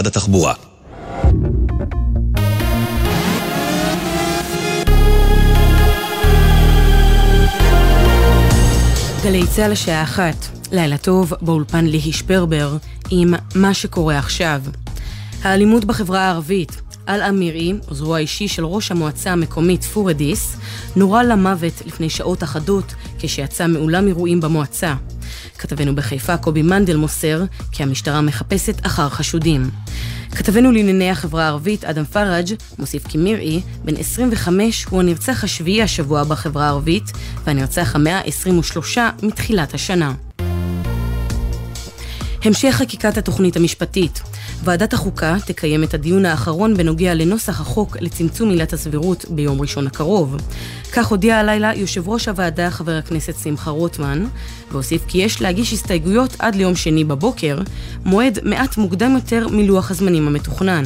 משרד התחבורה. גלי צה"ל השעה אחת, לילה טוב באולפן ליהי שפרבר עם מה שקורה עכשיו. האלימות בחברה הערבית, על אמירי, עוזרו האישי של ראש המועצה המקומית פורדיס, נורה למוות לפני שעות אחדות כשיצא מאולם אירועים במועצה. כתבנו בחיפה קובי מנדל מוסר כי המשטרה מחפשת אחר חשודים. כתבנו לענייני החברה הערבית אדם פראג' מוסיף כי מירעי, בן 25, הוא הנרצח השביעי השבוע בחברה הערבית והנרצח המאה ה-23 מתחילת השנה. המשך חקיקת התוכנית המשפטית. ועדת החוקה תקיים את הדיון האחרון בנוגע לנוסח החוק לצמצום עילת הסבירות ביום ראשון הקרוב. כך הודיע הלילה יושב ראש הוועדה חבר הכנסת שמחה רוטמן, והוסיף כי יש להגיש הסתייגויות עד ליום שני בבוקר, מועד מעט מוקדם יותר מלוח הזמנים המתוכנן.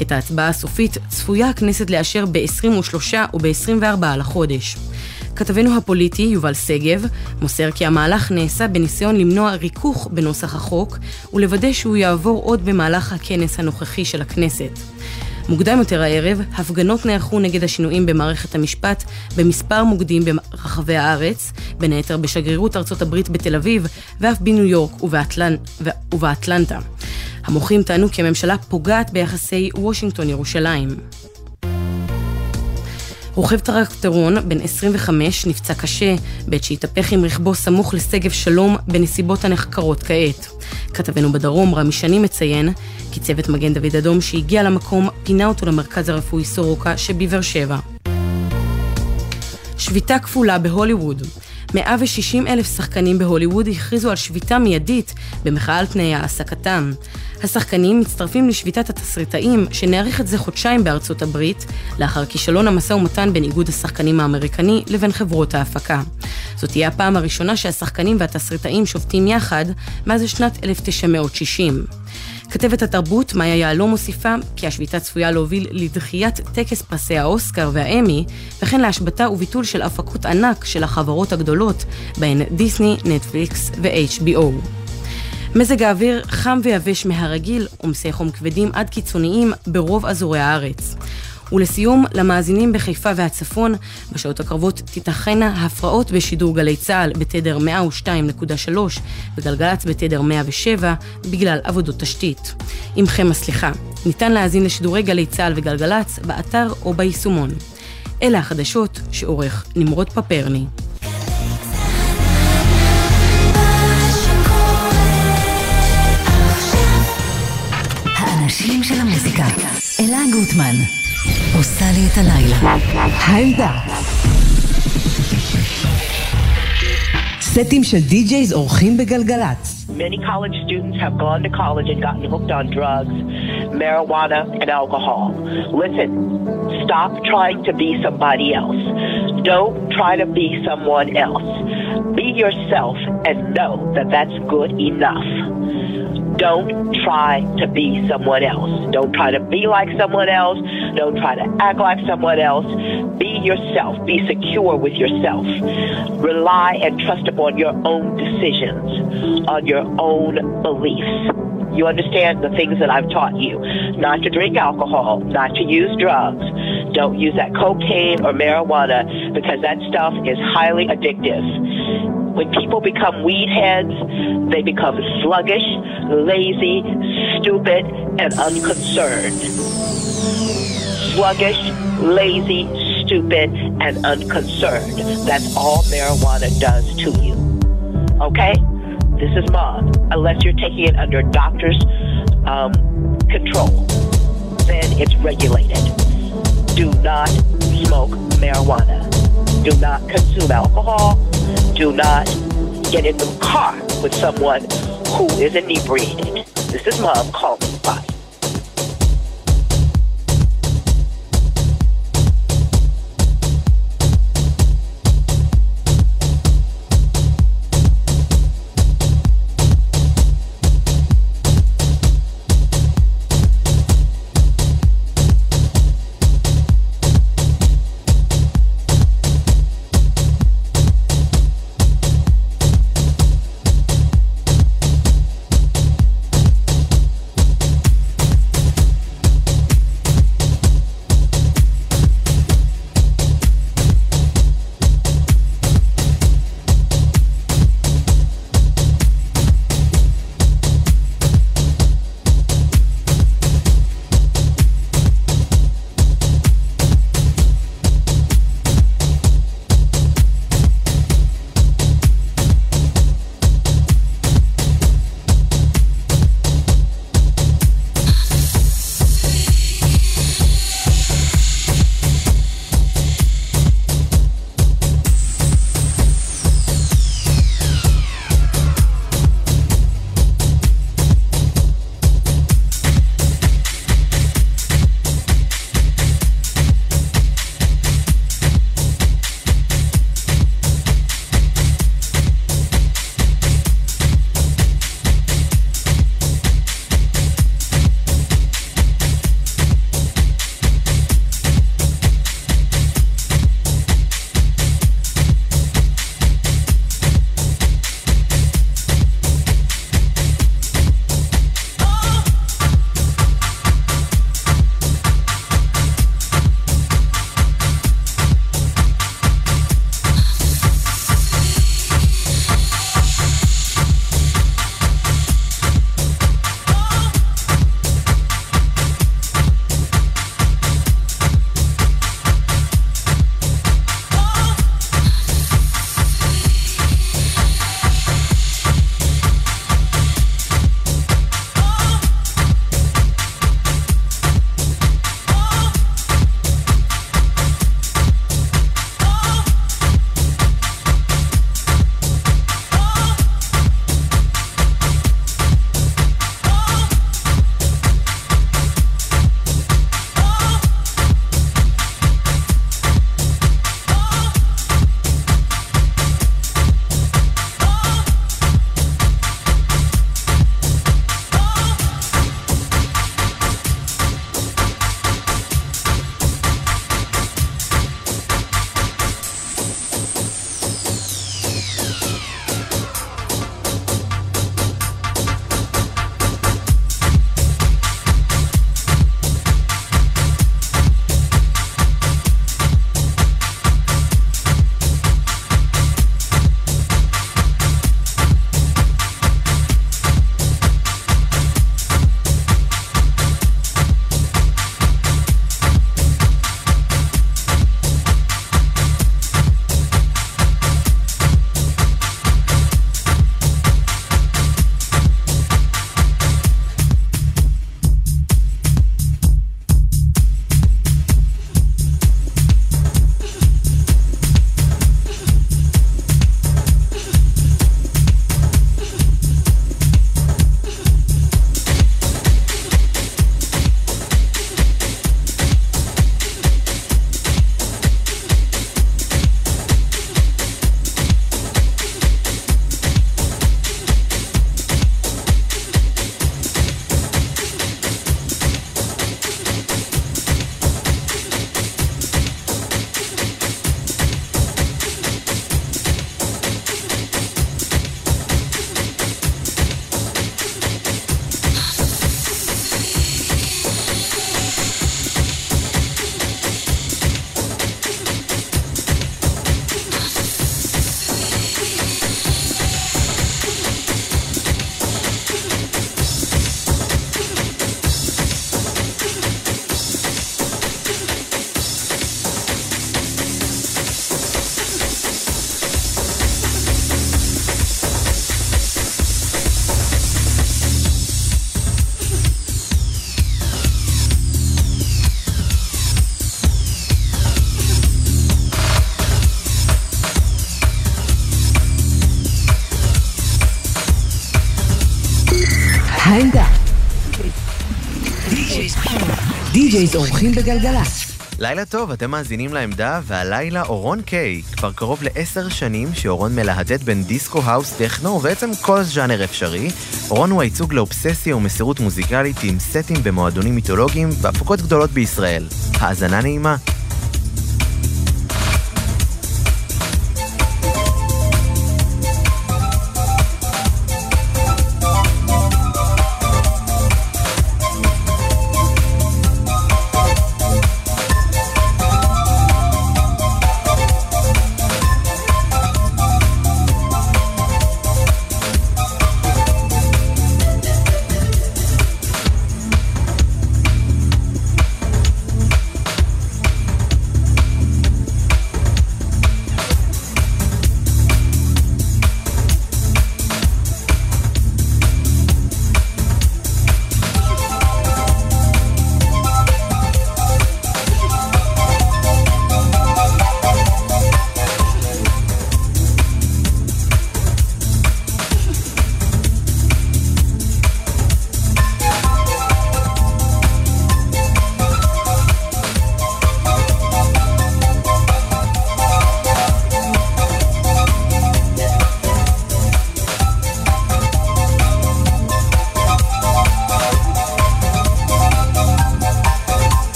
את ההצבעה הסופית צפויה הכנסת לאשר ב-23 או ב-24 לחודש. כתבנו הפוליטי, יובל שגב, מוסר כי המהלך נעשה בניסיון למנוע ריכוך בנוסח החוק ולוודא שהוא יעבור עוד במהלך הכנס הנוכחי של הכנסת. מוקדם יותר הערב, הפגנות נערכו נגד השינויים במערכת המשפט במספר מוקדים ברחבי הארץ, בין היתר בשגרירות ארצות הברית בתל אביב ואף בניו יורק ובאטלנ... ובאטלנטה. המוחים טענו כי הממשלה פוגעת ביחסי וושינגטון-ירושלים. רוכב טרקטורון בן 25 נפצע קשה בעת שהתהפך עם רכבו סמוך לשגב שלום בנסיבות הנחקרות כעת. כתבנו בדרום, רמי שני מציין כי צוות מגן דוד אדום שהגיע למקום פינה אותו למרכז הרפואי סורוקה שבבאר שבע. שביתה כפולה בהוליווד 160 אלף שחקנים בהוליווד הכריזו על שביתה מיידית במחאה על תנאי העסקתם. השחקנים מצטרפים לשביתת התסריטאים, שנערכת זה חודשיים בארצות הברית, לאחר כישלון המשא ומתן בין איגוד השחקנים האמריקני לבין חברות ההפקה. זאת תהיה הפעם הראשונה שהשחקנים והתסריטאים שובתים יחד מאז שנת 1960. כתבת התרבות מאיה יהלום מוסיפה כי השביתה צפויה להוביל לדחיית טקס פרסי האוסקר והאמי, וכן להשבתה וביטול של הפקות ענק של החברות הגדולות, בהן דיסני, נטפליקס ו-HBO. מזג האוויר חם ויבש מהרגיל, עומסי חום כבדים עד קיצוניים ברוב אזורי הארץ. ולסיום, למאזינים בחיפה והצפון, בשעות הקרבות תיתכנה הפרעות בשידור גלי צה"ל בתדר 102.3 וגלגלצ בתדר 107 בגלל עבודות תשתית. עמכם הסליחה, ניתן להאזין לשידורי גלי צה"ל וגלגלצ באתר או ביישומון. אלה החדשות שעורך נמרוד פפרני. האנשים של המוזיקה, אלה גוטמן עושה לי את הלילה. העמדה. סטים של די-ג'ייז אורחים בגלגלצ. Many college students have gone to college and gotten hooked on drugs, marijuana, and alcohol. Listen, stop trying to be somebody else. Don't try to be someone else. Be yourself and know that that's good enough. Don't try to be someone else. Don't try to be like someone else. Don't try to act like someone else. Be yourself. Be secure with yourself. Rely and trust upon your own decisions, on your own beliefs. You understand the things that I've taught you. Not to drink alcohol, not to use drugs. Don't use that cocaine or marijuana because that stuff is highly addictive. When people become weed heads, they become sluggish, lazy, stupid, and unconcerned. Sluggish, lazy, stupid, and unconcerned. That's all marijuana does to you. Okay? This is mom. Unless you're taking it under doctor's um, control, then it's regulated. Do not smoke marijuana. Do not consume alcohol do not get in the car with someone who is inebriated. This is mom calling. Bye. העמדה. די.ג'ייז אורחים בגלגלצ. לילה טוב, אתם מאזינים לעמדה, והלילה אורון קיי. כבר קרוב לעשר שנים שאורון מלהטט בין דיסקו, האוס, טכנו, ובעצם כל ז'אנר אפשרי. אורון הוא הייצוג לאובססיה ומסירות מוזיקלית עם סטים במועדונים מיתולוגיים והפקות גדולות בישראל. האזנה נעימה.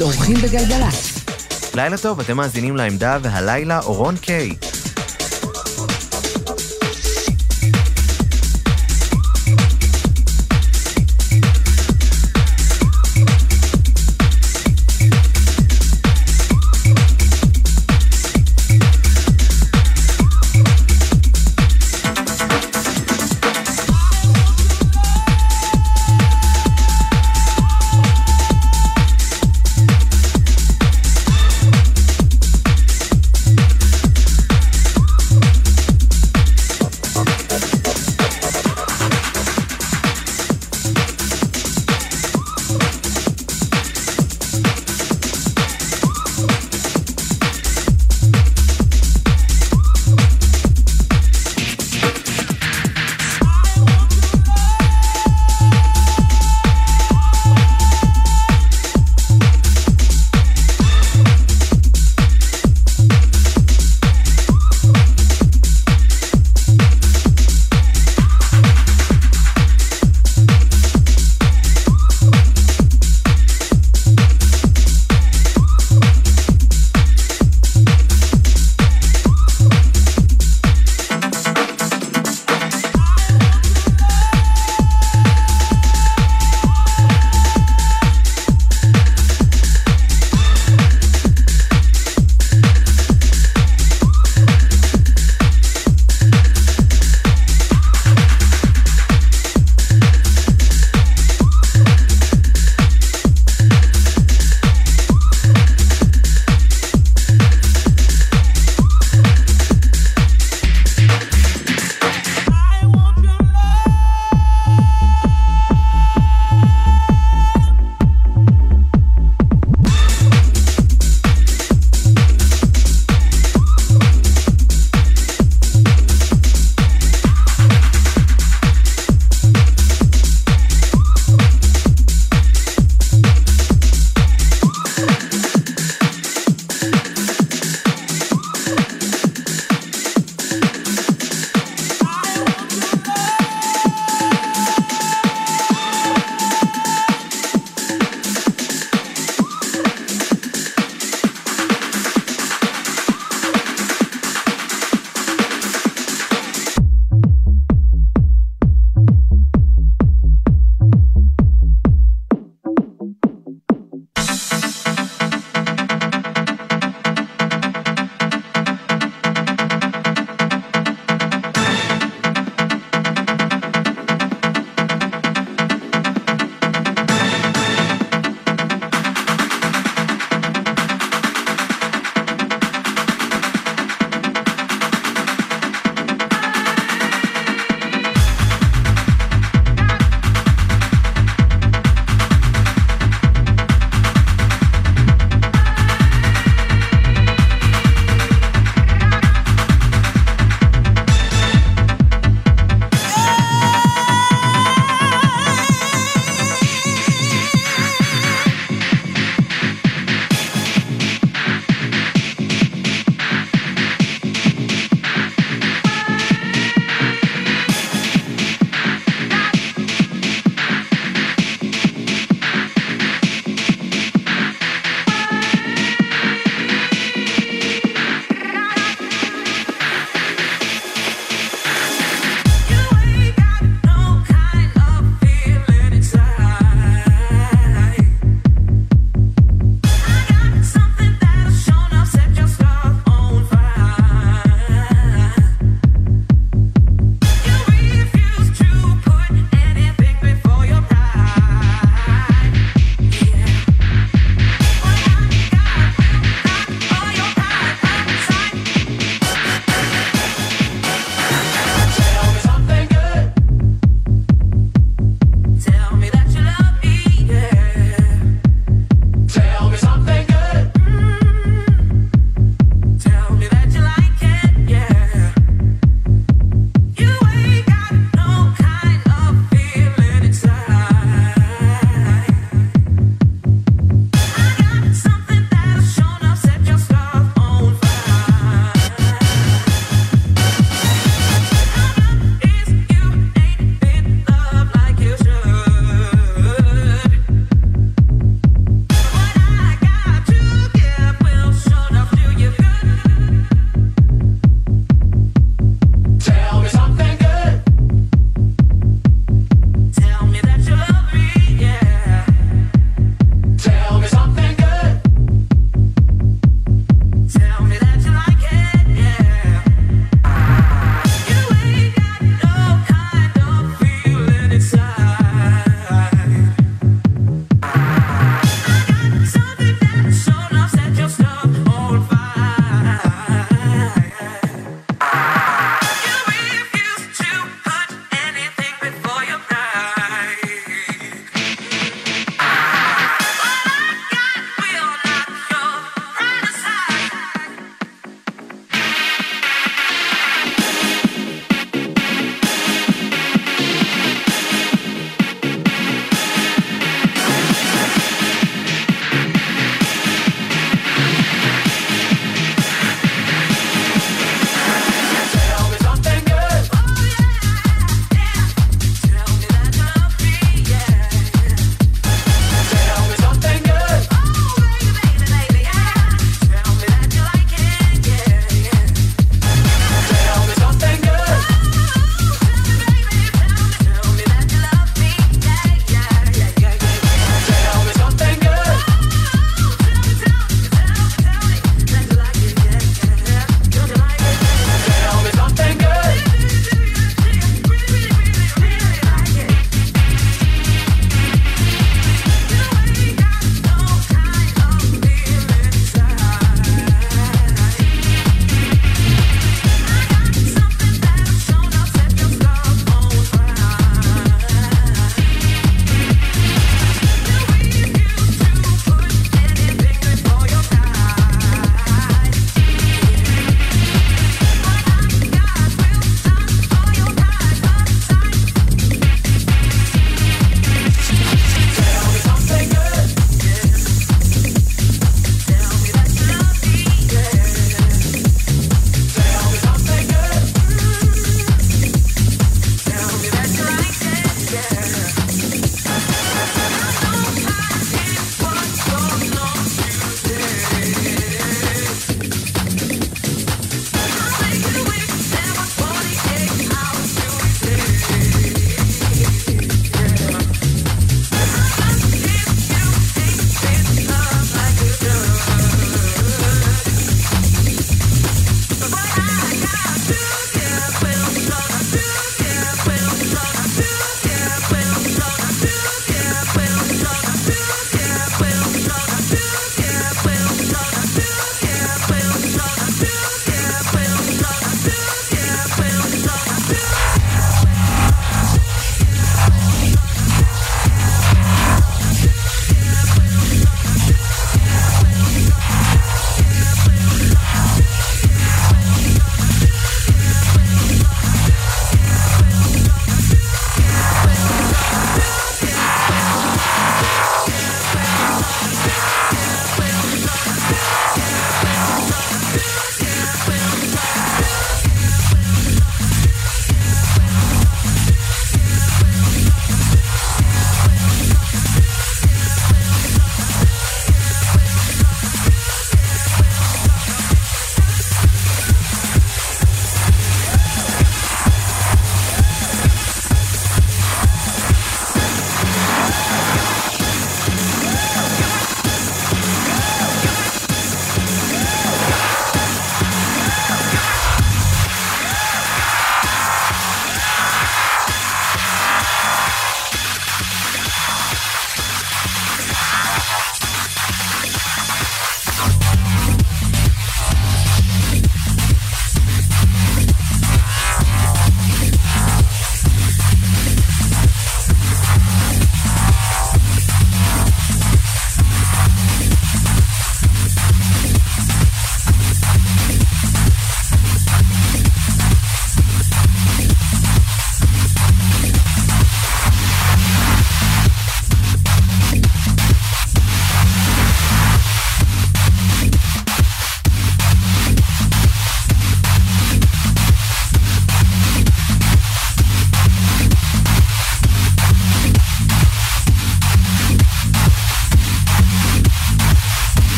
אורחים בגלגלצ. לילה טוב, אתם מאזינים לעמדה, והלילה אורון קיי.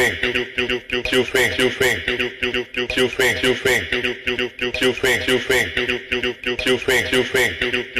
think you think you think you think you think you think you think you think you think you think you think you think you think you think you think you think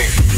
Bang.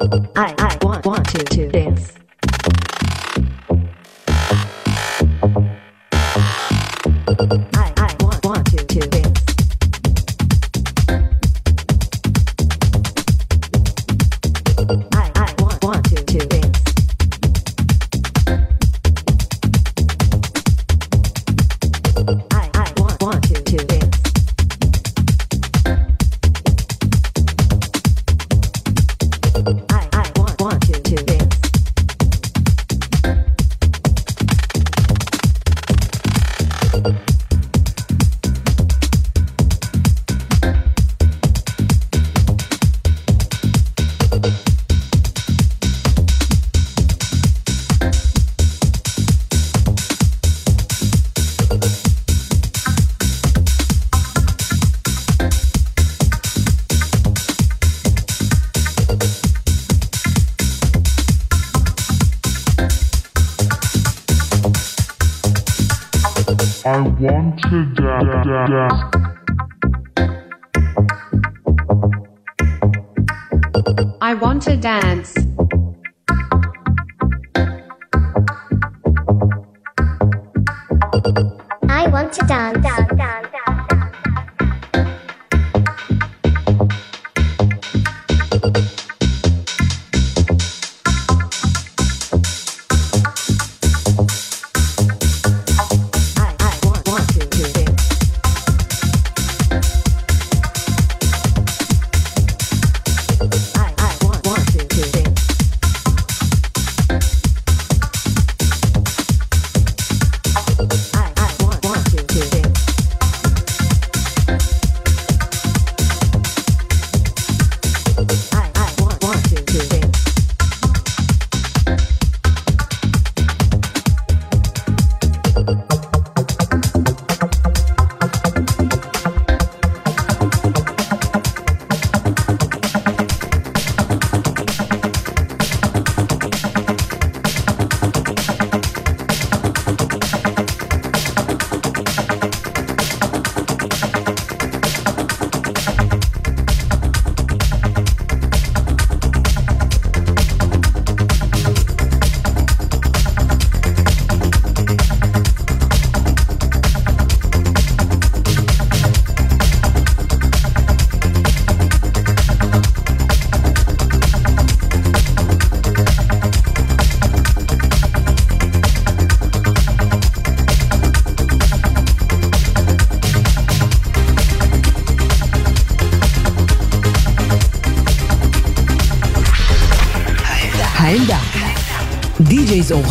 I, I want, want to, to dance. Dance.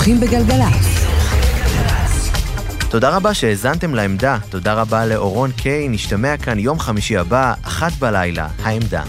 אורחים בגלגלצ. תודה רבה שהאזנתם לעמדה, תודה רבה לאורון קיי, נשתמע כאן יום חמישי הבא, אחת בלילה, העמדה.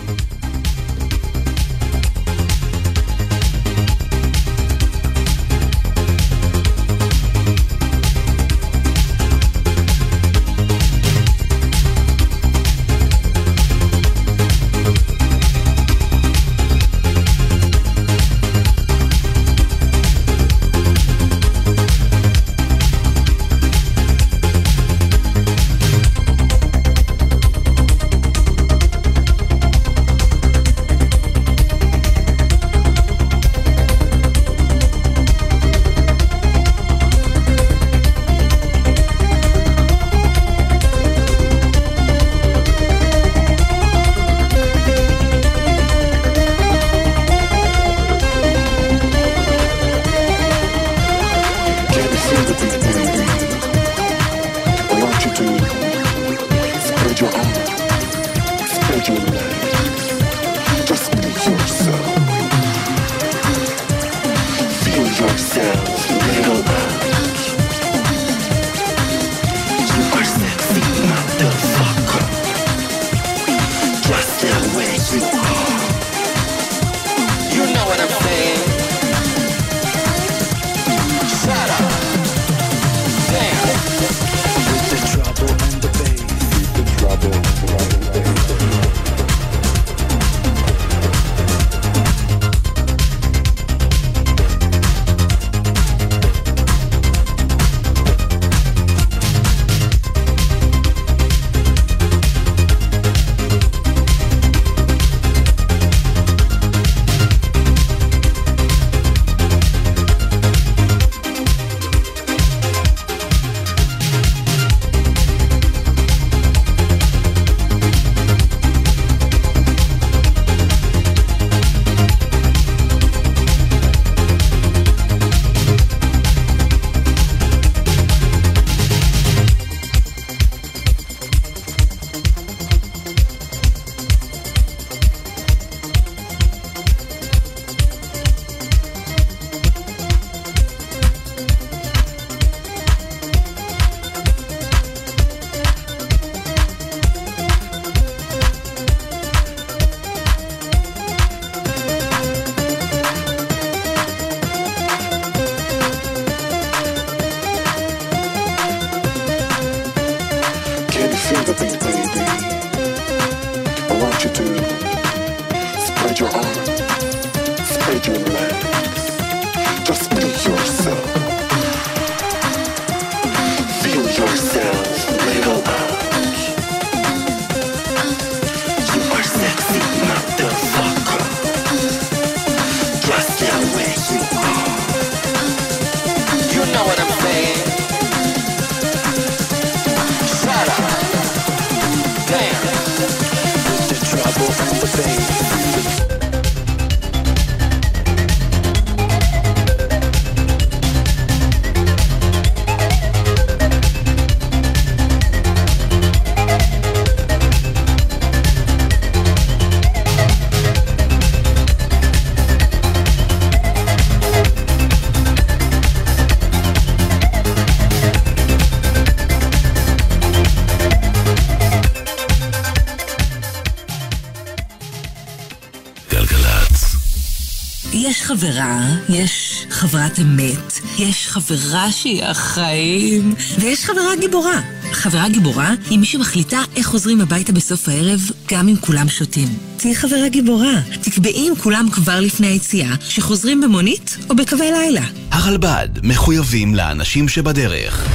חברת אמת, יש חברה שהיא החיים, ויש חברה גיבורה. חברה גיבורה היא מי שמחליטה איך חוזרים הביתה בסוף הערב, גם אם כולם שותים. תהיי חברה גיבורה. תקבעי עם כולם כבר לפני היציאה, שחוזרים במונית או בקווי לילה. הרלב"ד, מחויבים לאנשים שבדרך.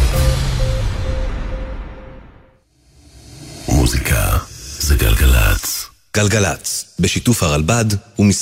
מוזיקה זה גלגלצ. גלגלצ, בשיתוף הרלב"ד ומשרד...